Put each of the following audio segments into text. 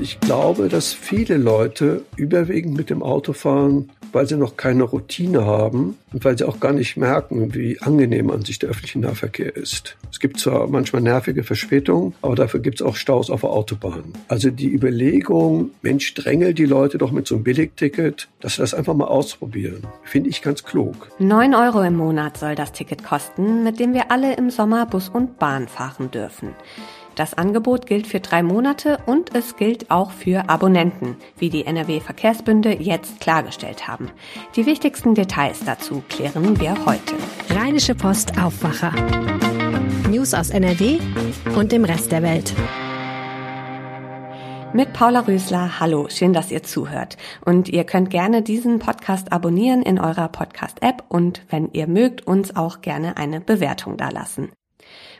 ich glaube, dass viele Leute überwiegend mit dem Auto fahren, weil sie noch keine Routine haben und weil sie auch gar nicht merken, wie angenehm an sich der öffentliche Nahverkehr ist. Es gibt zwar manchmal nervige Verspätungen, aber dafür gibt es auch Staus auf der Autobahn. Also die Überlegung, Mensch, drängel die Leute doch mit so einem Billigticket, dass sie das einfach mal ausprobieren, finde ich ganz klug. 9 Euro im Monat soll das Ticket kosten, mit dem wir alle im Sommer Bus und Bahn fahren dürfen. Das Angebot gilt für drei Monate und es gilt auch für Abonnenten, wie die NRW Verkehrsbünde jetzt klargestellt haben. Die wichtigsten Details dazu klären wir heute. Rheinische Post Aufwacher. News aus NRW und dem Rest der Welt. Mit Paula Rösler, hallo, schön, dass ihr zuhört. Und ihr könnt gerne diesen Podcast abonnieren in eurer Podcast-App und wenn ihr mögt, uns auch gerne eine Bewertung dalassen.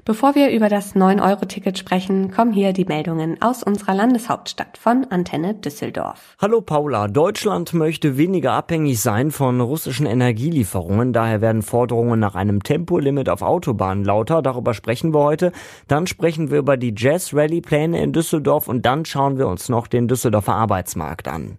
Bevor wir über das 9-Euro-Ticket sprechen, kommen hier die Meldungen aus unserer Landeshauptstadt von Antenne Düsseldorf. Hallo Paula, Deutschland möchte weniger abhängig sein von russischen Energielieferungen. Daher werden Forderungen nach einem Tempolimit auf Autobahnen lauter. Darüber sprechen wir heute. Dann sprechen wir über die Jazz Rally Pläne in Düsseldorf und dann schauen wir uns noch den Düsseldorfer Arbeitsmarkt an.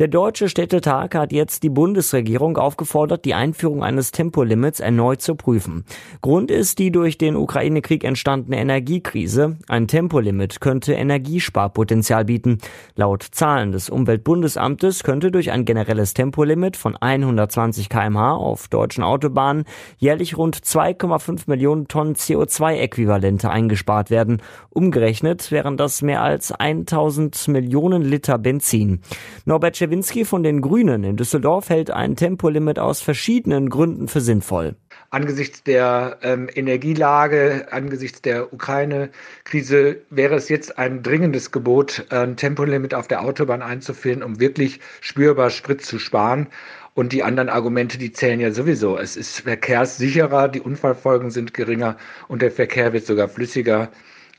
Der Deutsche Städtetag hat jetzt die Bundesregierung aufgefordert, die Einführung eines Tempolimits erneut zu prüfen. Grund ist die durch den Ukraine-Krieg entstandene Energiekrise. Ein Tempolimit könnte Energiesparpotenzial bieten. Laut Zahlen des Umweltbundesamtes könnte durch ein generelles Tempolimit von 120 kmh auf deutschen Autobahnen jährlich rund 2,5 Millionen Tonnen CO2-Äquivalente eingespart werden. Umgerechnet wären das mehr als 1000 Millionen Liter Benzin. Norbert Czewinski von den Grünen in Düsseldorf hält ein Tempolimit aus verschiedenen Gründen für sinnvoll. Angesichts der ähm, Energielage, angesichts der Ukraine-Krise wäre es jetzt ein dringendes Gebot, ein Tempolimit auf der Autobahn einzuführen, um wirklich spürbar Sprit zu sparen. Und die anderen Argumente, die zählen ja sowieso. Es ist verkehrssicherer, die Unfallfolgen sind geringer und der Verkehr wird sogar flüssiger.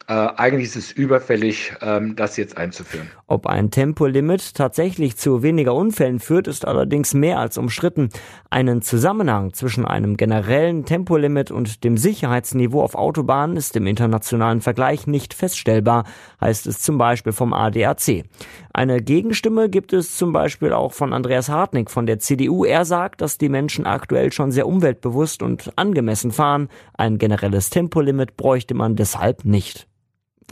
Äh, eigentlich ist es überfällig, ähm, das jetzt einzuführen. Ob ein Tempolimit tatsächlich zu weniger Unfällen führt, ist allerdings mehr als umstritten. Einen Zusammenhang zwischen einem generellen Tempolimit und dem Sicherheitsniveau auf Autobahnen ist im internationalen Vergleich nicht feststellbar, heißt es zum Beispiel vom ADAC. Eine Gegenstimme gibt es zum Beispiel auch von Andreas Hartnig von der CDU. Er sagt, dass die Menschen aktuell schon sehr umweltbewusst und angemessen fahren. Ein generelles Tempolimit bräuchte man deshalb nicht.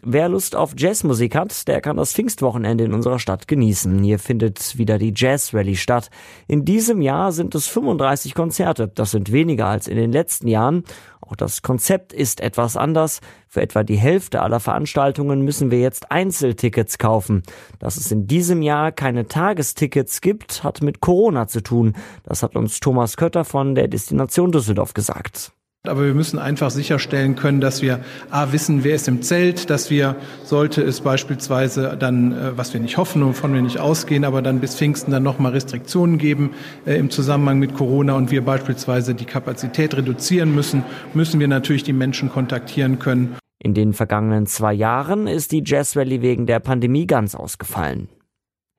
Wer Lust auf Jazzmusik hat, der kann das Pfingstwochenende in unserer Stadt genießen. Hier findet wieder die Jazz Rally statt. In diesem Jahr sind es 35 Konzerte. Das sind weniger als in den letzten Jahren. Auch das Konzept ist etwas anders. Für etwa die Hälfte aller Veranstaltungen müssen wir jetzt Einzeltickets kaufen. Dass es in diesem Jahr keine Tagestickets gibt, hat mit Corona zu tun. Das hat uns Thomas Kötter von der Destination Düsseldorf gesagt. Aber wir müssen einfach sicherstellen können, dass wir A wissen, wer ist im Zelt, dass wir, sollte es beispielsweise dann, äh, was wir nicht hoffen und wovon wir nicht ausgehen, aber dann bis Pfingsten dann nochmal Restriktionen geben äh, im Zusammenhang mit Corona und wir beispielsweise die Kapazität reduzieren müssen, müssen wir natürlich die Menschen kontaktieren können. In den vergangenen zwei Jahren ist die Jazz Rally wegen der Pandemie ganz ausgefallen.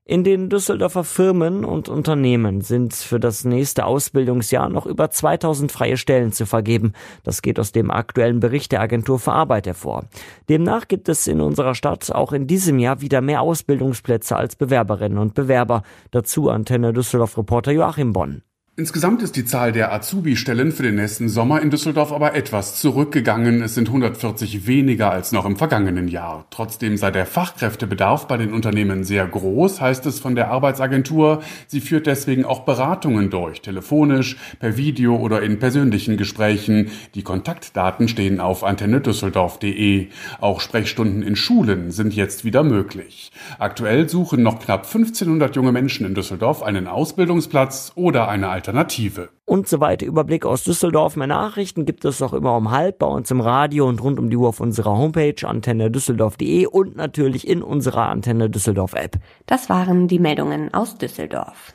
In den Düsseldorfer Firmen und Unternehmen sind für das nächste Ausbildungsjahr noch über 2000 freie Stellen zu vergeben. Das geht aus dem aktuellen Bericht der Agentur für Arbeit hervor. Demnach gibt es in unserer Stadt auch in diesem Jahr wieder mehr Ausbildungsplätze als Bewerberinnen und Bewerber. Dazu Antenne Düsseldorf Reporter Joachim Bonn. Insgesamt ist die Zahl der Azubi-Stellen für den nächsten Sommer in Düsseldorf aber etwas zurückgegangen. Es sind 140 weniger als noch im vergangenen Jahr. Trotzdem sei der Fachkräftebedarf bei den Unternehmen sehr groß, heißt es von der Arbeitsagentur. Sie führt deswegen auch Beratungen durch, telefonisch, per Video oder in persönlichen Gesprächen. Die Kontaktdaten stehen auf antennedüsseldorf.de. Auch Sprechstunden in Schulen sind jetzt wieder möglich. Aktuell suchen noch knapp 1500 junge Menschen in Düsseldorf einen Ausbildungsplatz oder eine Alternative. Und so weiter. Überblick aus Düsseldorf. Mehr Nachrichten gibt es auch immer um halb bei uns im Radio und rund um die Uhr auf unserer Homepage antennedüsseldorf.de und natürlich in unserer Antenne Düsseldorf App. Das waren die Meldungen aus Düsseldorf.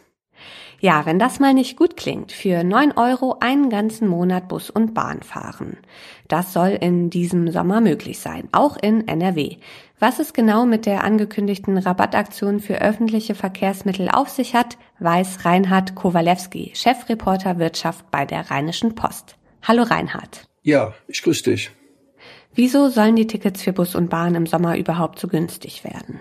Ja, wenn das mal nicht gut klingt, für neun Euro einen ganzen Monat Bus und Bahn fahren. Das soll in diesem Sommer möglich sein, auch in NRW. Was es genau mit der angekündigten Rabattaktion für öffentliche Verkehrsmittel auf sich hat, weiß Reinhard Kowalewski, Chefreporter Wirtschaft bei der Rheinischen Post. Hallo Reinhard. Ja, ich grüße dich. Wieso sollen die Tickets für Bus und Bahn im Sommer überhaupt so günstig werden?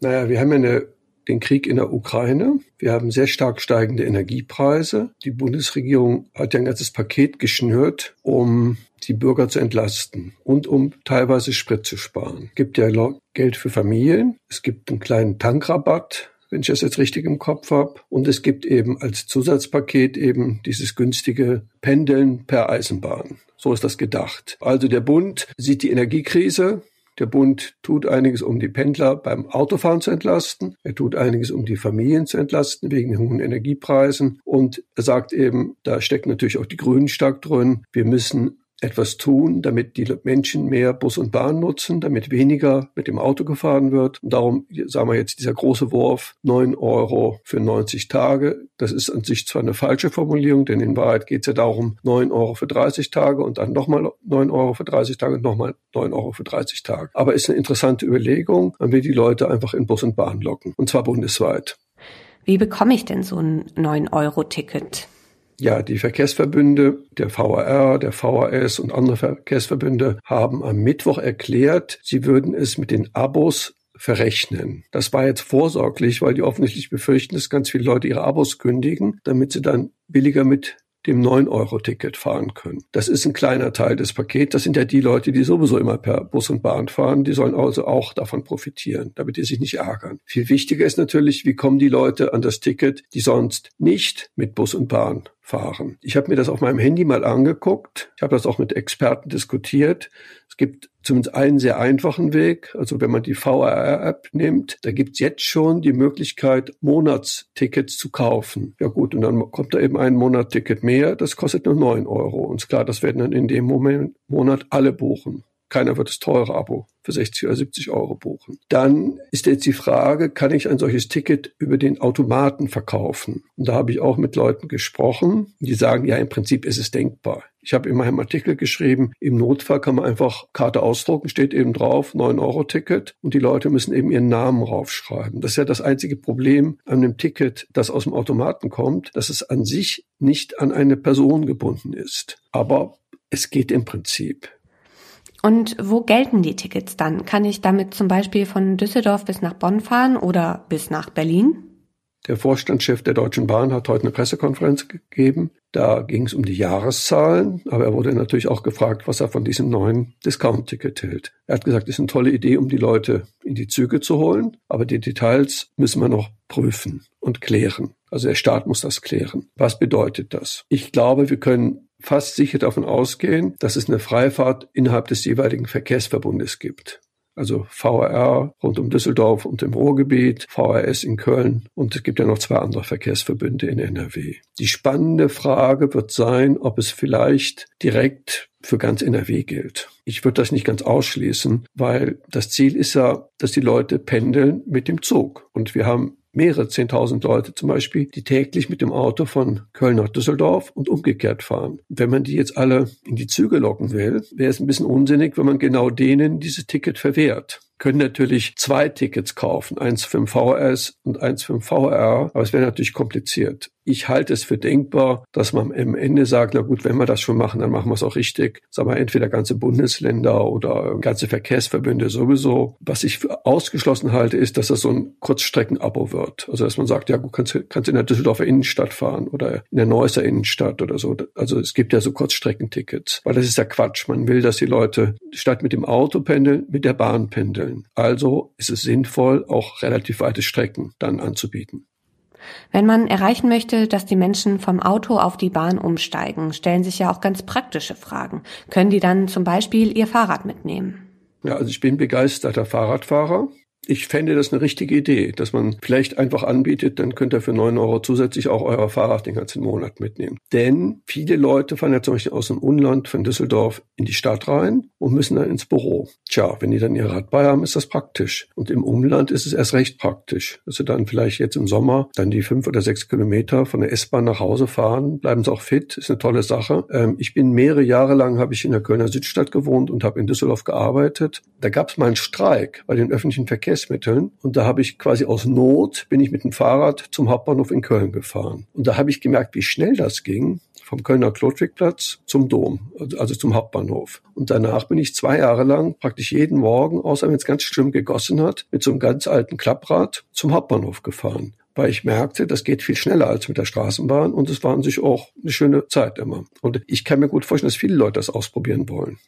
Naja, wir haben ja eine, den Krieg in der Ukraine. Wir haben sehr stark steigende Energiepreise. Die Bundesregierung hat ja ein ganzes Paket geschnürt, um die Bürger zu entlasten und um teilweise Sprit zu sparen. Es gibt ja Geld für Familien. Es gibt einen kleinen Tankrabatt wenn ich das jetzt richtig im Kopf habe. Und es gibt eben als Zusatzpaket eben dieses günstige Pendeln per Eisenbahn. So ist das gedacht. Also der Bund sieht die Energiekrise. Der Bund tut einiges, um die Pendler beim Autofahren zu entlasten. Er tut einiges, um die Familien zu entlasten wegen den hohen Energiepreisen. Und er sagt eben, da steckt natürlich auch die Grünen stark drin. Wir müssen etwas tun, damit die Menschen mehr Bus und Bahn nutzen, damit weniger mit dem Auto gefahren wird. Und darum sagen wir jetzt dieser große Wurf, neun Euro für 90 Tage. Das ist an sich zwar eine falsche Formulierung, denn in Wahrheit geht es ja darum, neun Euro für 30 Tage und dann nochmal neun Euro für 30 Tage und nochmal neun Euro für 30 Tage. Aber ist eine interessante Überlegung, man will die Leute einfach in Bus und Bahn locken. Und zwar bundesweit. Wie bekomme ich denn so ein 9-Euro-Ticket? Ja, die Verkehrsverbünde, der VRR, der VHS und andere Verkehrsverbünde haben am Mittwoch erklärt, sie würden es mit den Abos verrechnen. Das war jetzt vorsorglich, weil die offensichtlich befürchten, dass ganz viele Leute ihre Abos kündigen, damit sie dann billiger mit dem 9-Euro-Ticket fahren können. Das ist ein kleiner Teil des Pakets. Das sind ja die Leute, die sowieso immer per Bus und Bahn fahren. Die sollen also auch davon profitieren, damit die sich nicht ärgern. Viel wichtiger ist natürlich, wie kommen die Leute an das Ticket, die sonst nicht mit Bus und Bahn fahren. Ich habe mir das auf meinem Handy mal angeguckt. Ich habe das auch mit Experten diskutiert. Es gibt zumindest einen sehr einfachen Weg. Also wenn man die VRR-App nimmt, da gibt's jetzt schon die Möglichkeit, Monatstickets zu kaufen. Ja gut, und dann kommt da eben ein Monatticket mehr. Das kostet nur neun Euro. Und klar, das werden dann in dem Moment, Monat alle buchen. Keiner wird das teure Abo für 60 oder 70 Euro buchen. Dann ist jetzt die Frage, kann ich ein solches Ticket über den Automaten verkaufen? Und da habe ich auch mit Leuten gesprochen, die sagen, ja, im Prinzip ist es denkbar. Ich habe in meinem Artikel geschrieben, im Notfall kann man einfach Karte ausdrucken, steht eben drauf, 9-Euro-Ticket und die Leute müssen eben ihren Namen raufschreiben. Das ist ja das einzige Problem an einem Ticket, das aus dem Automaten kommt, dass es an sich nicht an eine Person gebunden ist. Aber es geht im Prinzip. Und wo gelten die Tickets dann? Kann ich damit zum Beispiel von Düsseldorf bis nach Bonn fahren oder bis nach Berlin? Der Vorstandschef der Deutschen Bahn hat heute eine Pressekonferenz gegeben. Da ging es um die Jahreszahlen, aber er wurde natürlich auch gefragt, was er von diesem neuen Discount-Ticket hält. Er hat gesagt, es ist eine tolle Idee, um die Leute in die Züge zu holen, aber die Details müssen wir noch prüfen und klären. Also der Staat muss das klären. Was bedeutet das? Ich glaube, wir können fast sicher davon ausgehen, dass es eine Freifahrt innerhalb des jeweiligen Verkehrsverbundes gibt. Also VRR rund um Düsseldorf und im Ruhrgebiet, VRS in Köln und es gibt ja noch zwei andere Verkehrsverbünde in NRW. Die spannende Frage wird sein, ob es vielleicht direkt für ganz NRW gilt. Ich würde das nicht ganz ausschließen, weil das Ziel ist ja, dass die Leute pendeln mit dem Zug. Und wir haben mehrere zehntausend Leute zum Beispiel, die täglich mit dem Auto von Köln nach Düsseldorf und umgekehrt fahren. Wenn man die jetzt alle in die Züge locken will, wäre es ein bisschen unsinnig, wenn man genau denen dieses Ticket verwehrt können natürlich zwei Tickets kaufen, eins für den VS und eins für den VR, aber es wäre natürlich kompliziert. Ich halte es für denkbar, dass man am Ende sagt, na gut, wenn wir das schon machen, dann machen wir es auch richtig. Sagen wir entweder ganze Bundesländer oder ganze Verkehrsverbünde sowieso. Was ich ausgeschlossen halte, ist, dass das so ein Kurzstreckenabo wird. Also dass man sagt, ja gut, kannst, kannst in der Düsseldorfer Innenstadt fahren oder in der Neusser Innenstadt oder so. Also es gibt ja so Kurzstreckentickets. Weil das ist ja Quatsch. Man will, dass die Leute statt mit dem Auto pendeln, mit der Bahn pendeln. Also ist es sinnvoll, auch relativ weite Strecken dann anzubieten. Wenn man erreichen möchte, dass die Menschen vom Auto auf die Bahn umsteigen, stellen sich ja auch ganz praktische Fragen. Können die dann zum Beispiel ihr Fahrrad mitnehmen? Ja, also ich bin begeisterter Fahrradfahrer. Ich fände das eine richtige Idee, dass man vielleicht einfach anbietet, dann könnt ihr für neun Euro zusätzlich auch euer Fahrrad den ganzen Monat mitnehmen. Denn viele Leute fahren ja zum Beispiel aus dem Unland von Düsseldorf in die Stadt rein und müssen dann ins Büro. Tja, wenn die dann ihr Rad bei haben, ist das praktisch. Und im Umland ist es erst recht praktisch, dass sie dann vielleicht jetzt im Sommer dann die fünf oder sechs Kilometer von der S-Bahn nach Hause fahren, bleiben sie auch fit, ist eine tolle Sache. Ähm, ich bin mehrere Jahre lang, habe ich in der Kölner Südstadt gewohnt und habe in Düsseldorf gearbeitet. Da gab es mal einen Streik bei den öffentlichen Verkehr Verkehrsmitteln. Und da habe ich quasi aus Not, bin ich mit dem Fahrrad zum Hauptbahnhof in Köln gefahren. Und da habe ich gemerkt, wie schnell das ging vom Kölner Klotwigplatz zum Dom, also zum Hauptbahnhof. Und danach bin ich zwei Jahre lang praktisch jeden Morgen, außer wenn es ganz schlimm gegossen hat, mit so einem ganz alten Klapprad zum Hauptbahnhof gefahren weil ich merkte, das geht viel schneller als mit der Straßenbahn und es war an sich auch eine schöne Zeit immer. Und ich kann mir gut vorstellen, dass viele Leute das ausprobieren wollen.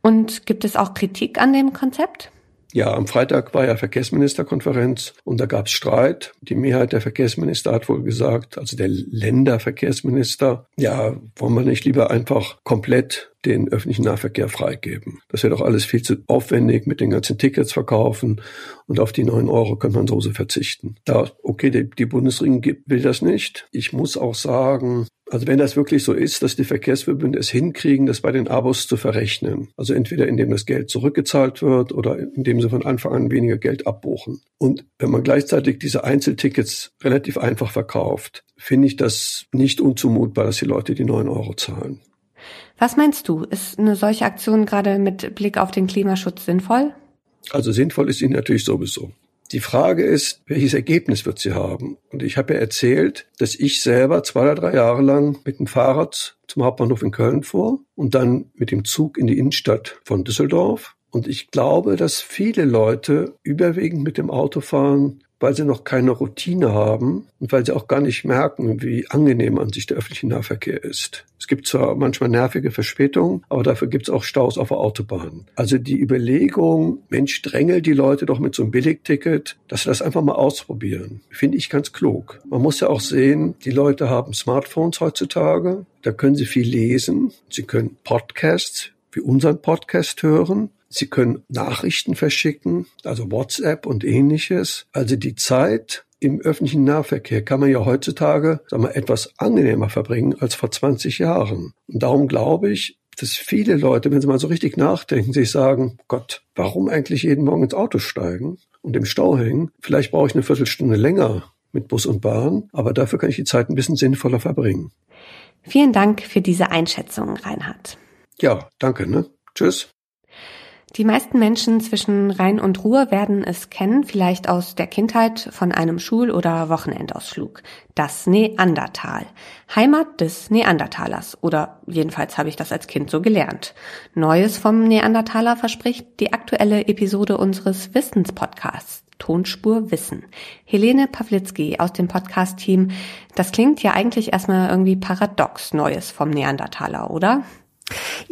Und gibt es auch Kritik an dem Konzept? Ja, am Freitag war ja Verkehrsministerkonferenz und da gab es Streit. Die Mehrheit der Verkehrsminister hat wohl gesagt, also der Länderverkehrsminister, ja, wollen wir nicht lieber einfach komplett den öffentlichen Nahverkehr freigeben. Das wäre doch alles viel zu aufwendig mit den ganzen Tickets verkaufen und auf die neun Euro könnte man so verzichten. Ja, okay, die, die Bundesregierung will das nicht. Ich muss auch sagen, also wenn das wirklich so ist, dass die Verkehrsverbünde es hinkriegen, das bei den Abos zu verrechnen, also entweder indem das Geld zurückgezahlt wird oder indem sie von Anfang an weniger Geld abbuchen. Und wenn man gleichzeitig diese Einzeltickets relativ einfach verkauft, finde ich das nicht unzumutbar, dass die Leute die neun Euro zahlen. Was meinst du? Ist eine solche Aktion gerade mit Blick auf den Klimaschutz sinnvoll? Also sinnvoll ist sie natürlich sowieso. Die Frage ist, welches Ergebnis wird sie haben? Und ich habe ja erzählt, dass ich selber zwei oder drei Jahre lang mit dem Fahrrad zum Hauptbahnhof in Köln fuhr und dann mit dem Zug in die Innenstadt von Düsseldorf. Und ich glaube, dass viele Leute überwiegend mit dem Auto fahren, weil sie noch keine Routine haben und weil sie auch gar nicht merken, wie angenehm an sich der öffentliche Nahverkehr ist. Es gibt zwar manchmal nervige Verspätungen, aber dafür gibt es auch Staus auf der Autobahn. Also die Überlegung, Mensch, drängel die Leute doch mit so einem Billigticket, dass sie das einfach mal ausprobieren, finde ich ganz klug. Man muss ja auch sehen, die Leute haben Smartphones heutzutage, da können sie viel lesen, sie können Podcasts wie unseren Podcast hören. Sie können Nachrichten verschicken, also WhatsApp und ähnliches. Also die Zeit im öffentlichen Nahverkehr kann man ja heutzutage sagen wir, etwas angenehmer verbringen als vor 20 Jahren. Und darum glaube ich, dass viele Leute, wenn sie mal so richtig nachdenken, sich sagen, Gott, warum eigentlich jeden Morgen ins Auto steigen und im Stau hängen? Vielleicht brauche ich eine Viertelstunde länger mit Bus und Bahn, aber dafür kann ich die Zeit ein bisschen sinnvoller verbringen. Vielen Dank für diese Einschätzung, Reinhard. Ja, danke, ne? Tschüss. Die meisten Menschen zwischen Rhein und Ruhr werden es kennen, vielleicht aus der Kindheit von einem Schul- oder Wochenendausflug. Das Neandertal. Heimat des Neandertalers. Oder jedenfalls habe ich das als Kind so gelernt. Neues vom Neandertaler verspricht die aktuelle Episode unseres Wissenspodcasts. Tonspur Wissen. Helene Pawlitzki aus dem Podcast-Team. Das klingt ja eigentlich erstmal irgendwie paradox Neues vom Neandertaler, oder?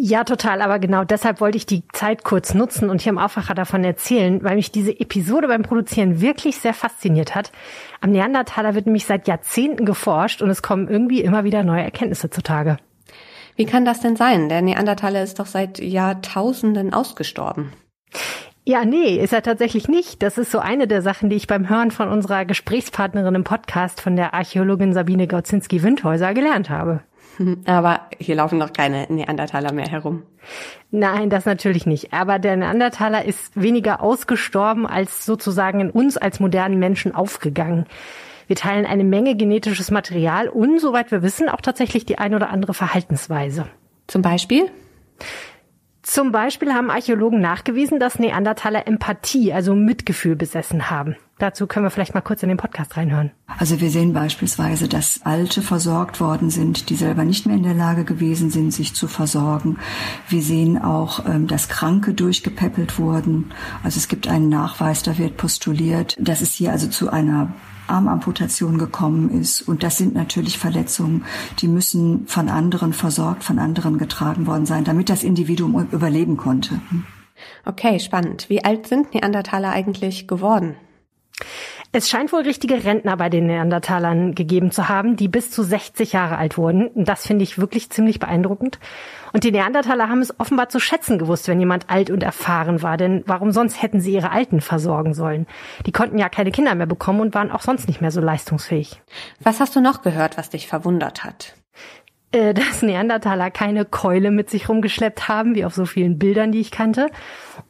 Ja, total. Aber genau deshalb wollte ich die Zeit kurz nutzen und hier im Aufwacher davon erzählen, weil mich diese Episode beim Produzieren wirklich sehr fasziniert hat. Am Neandertaler wird nämlich seit Jahrzehnten geforscht und es kommen irgendwie immer wieder neue Erkenntnisse zutage. Wie kann das denn sein? Der Neandertaler ist doch seit Jahrtausenden ausgestorben. Ja, nee, ist er tatsächlich nicht. Das ist so eine der Sachen, die ich beim Hören von unserer Gesprächspartnerin im Podcast von der Archäologin Sabine Gaudzinski-Windhäuser gelernt habe. Aber hier laufen noch keine Neandertaler mehr herum. Nein, das natürlich nicht. Aber der Neandertaler ist weniger ausgestorben als sozusagen in uns als modernen Menschen aufgegangen. Wir teilen eine Menge genetisches Material und, soweit wir wissen, auch tatsächlich die ein oder andere Verhaltensweise. Zum Beispiel? Zum Beispiel haben Archäologen nachgewiesen, dass Neandertaler Empathie, also Mitgefühl besessen haben. Dazu können wir vielleicht mal kurz in den Podcast reinhören. Also wir sehen beispielsweise, dass Alte versorgt worden sind, die selber nicht mehr in der Lage gewesen sind, sich zu versorgen. Wir sehen auch, ähm, dass Kranke durchgepäppelt wurden. Also es gibt einen Nachweis, da wird postuliert, dass es hier also zu einer Armamputation gekommen ist. Und das sind natürlich Verletzungen, die müssen von anderen versorgt, von anderen getragen worden sein, damit das Individuum überleben konnte. Okay, spannend. Wie alt sind Neandertaler eigentlich geworden? Es scheint wohl richtige Rentner bei den Neandertalern gegeben zu haben, die bis zu 60 Jahre alt wurden. Das finde ich wirklich ziemlich beeindruckend. Und die Neandertaler haben es offenbar zu schätzen gewusst, wenn jemand alt und erfahren war. Denn warum sonst hätten sie ihre Alten versorgen sollen? Die konnten ja keine Kinder mehr bekommen und waren auch sonst nicht mehr so leistungsfähig. Was hast du noch gehört, was dich verwundert hat? Äh, dass Neandertaler keine Keule mit sich rumgeschleppt haben, wie auf so vielen Bildern, die ich kannte.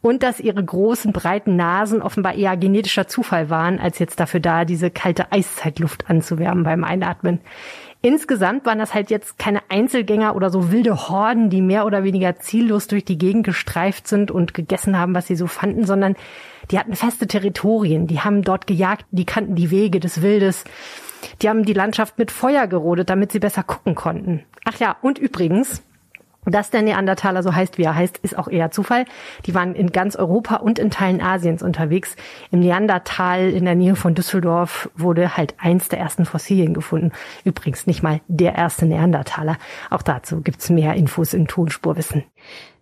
Und dass ihre großen, breiten Nasen offenbar eher genetischer Zufall waren, als jetzt dafür da, diese kalte Eiszeitluft anzuwärmen beim Einatmen. Insgesamt waren das halt jetzt keine Einzelgänger oder so wilde Horden, die mehr oder weniger ziellos durch die Gegend gestreift sind und gegessen haben, was sie so fanden, sondern die hatten feste Territorien, die haben dort gejagt, die kannten die Wege des Wildes. Die haben die Landschaft mit Feuer gerodet, damit sie besser gucken konnten. Ach ja, und übrigens, dass der Neandertaler so heißt, wie er heißt, ist auch eher Zufall. Die waren in ganz Europa und in Teilen Asiens unterwegs. Im Neandertal in der Nähe von Düsseldorf wurde halt eins der ersten Fossilien gefunden. Übrigens nicht mal der erste Neandertaler. Auch dazu gibt's mehr Infos im Tonspurwissen.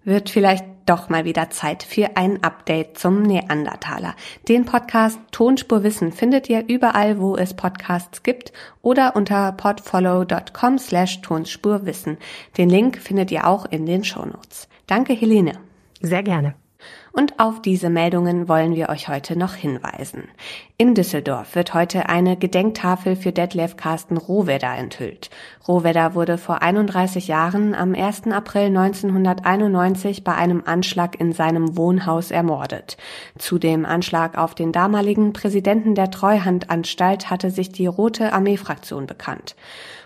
Wird vielleicht doch mal wieder Zeit für ein Update zum Neandertaler. Den Podcast Tonspur Wissen findet ihr überall, wo es Podcasts gibt oder unter podfollow.com slash Tonspurwissen. Den Link findet ihr auch in den Shownotes. Danke, Helene. Sehr gerne. Und auf diese Meldungen wollen wir euch heute noch hinweisen. In Düsseldorf wird heute eine Gedenktafel für Detlef Carsten Rohwedder enthüllt. Rohwedder wurde vor 31 Jahren am 1. April 1991 bei einem Anschlag in seinem Wohnhaus ermordet. Zu dem Anschlag auf den damaligen Präsidenten der Treuhandanstalt hatte sich die Rote Armee-Fraktion bekannt.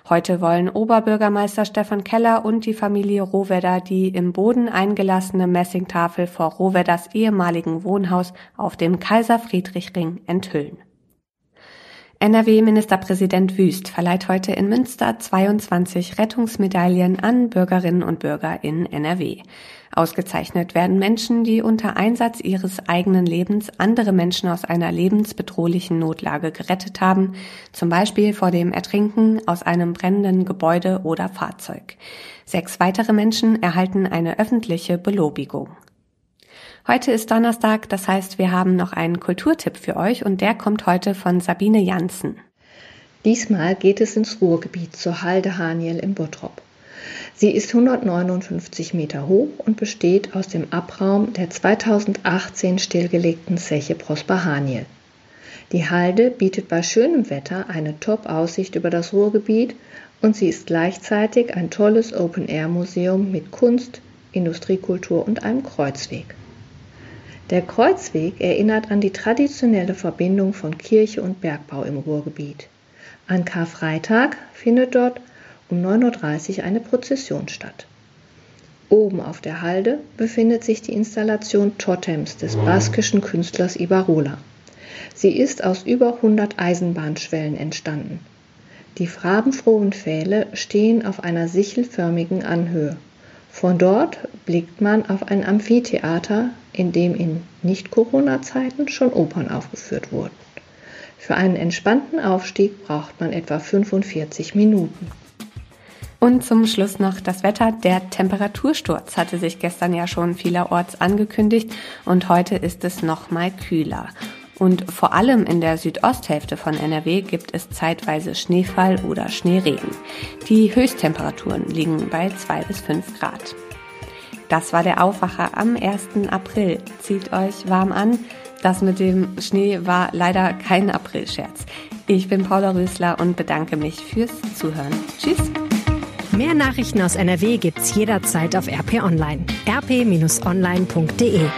Heute wollen Oberbürgermeister Stefan Keller und die Familie Rohwedder die im Boden eingelassene Messingtafel vor Rohwedders ehemaligen Wohnhaus auf dem Kaiser Friedrich Ring enthüllen. NRW-Ministerpräsident Wüst verleiht heute in Münster 22 Rettungsmedaillen an Bürgerinnen und Bürger in NRW. Ausgezeichnet werden Menschen, die unter Einsatz ihres eigenen Lebens andere Menschen aus einer lebensbedrohlichen Notlage gerettet haben, zum Beispiel vor dem Ertrinken aus einem brennenden Gebäude oder Fahrzeug. Sechs weitere Menschen erhalten eine öffentliche Belobigung. Heute ist Donnerstag, das heißt, wir haben noch einen Kulturtipp für euch und der kommt heute von Sabine Janssen. Diesmal geht es ins Ruhrgebiet zur Halde Haniel im Bottrop. Sie ist 159 Meter hoch und besteht aus dem Abraum der 2018 stillgelegten Zeche Prosper Haniel. Die Halde bietet bei schönem Wetter eine Top-Aussicht über das Ruhrgebiet und sie ist gleichzeitig ein tolles Open-Air-Museum mit Kunst, Industriekultur und einem Kreuzweg. Der Kreuzweg erinnert an die traditionelle Verbindung von Kirche und Bergbau im Ruhrgebiet. An Karfreitag findet dort um 9.30 Uhr eine Prozession statt. Oben auf der Halde befindet sich die Installation Totems des baskischen Künstlers Ibarola. Sie ist aus über 100 Eisenbahnschwellen entstanden. Die farbenfrohen Pfähle stehen auf einer sichelförmigen Anhöhe. Von dort blickt man auf ein Amphitheater, in dem in Nicht-Corona-Zeiten schon Opern aufgeführt wurden. Für einen entspannten Aufstieg braucht man etwa 45 Minuten. Und zum Schluss noch das Wetter. Der Temperatursturz hatte sich gestern ja schon vielerorts angekündigt und heute ist es noch mal kühler. Und vor allem in der Südosthälfte von NRW gibt es zeitweise Schneefall oder Schneeregen. Die Höchsttemperaturen liegen bei zwei bis fünf Grad. Das war der Aufwacher am 1. April. Zieht euch warm an. Das mit dem Schnee war leider kein Aprilscherz. Ich bin Paula Rösler und bedanke mich fürs Zuhören. Tschüss! Mehr Nachrichten aus NRW gibt's jederzeit auf RP Online. rp-online.de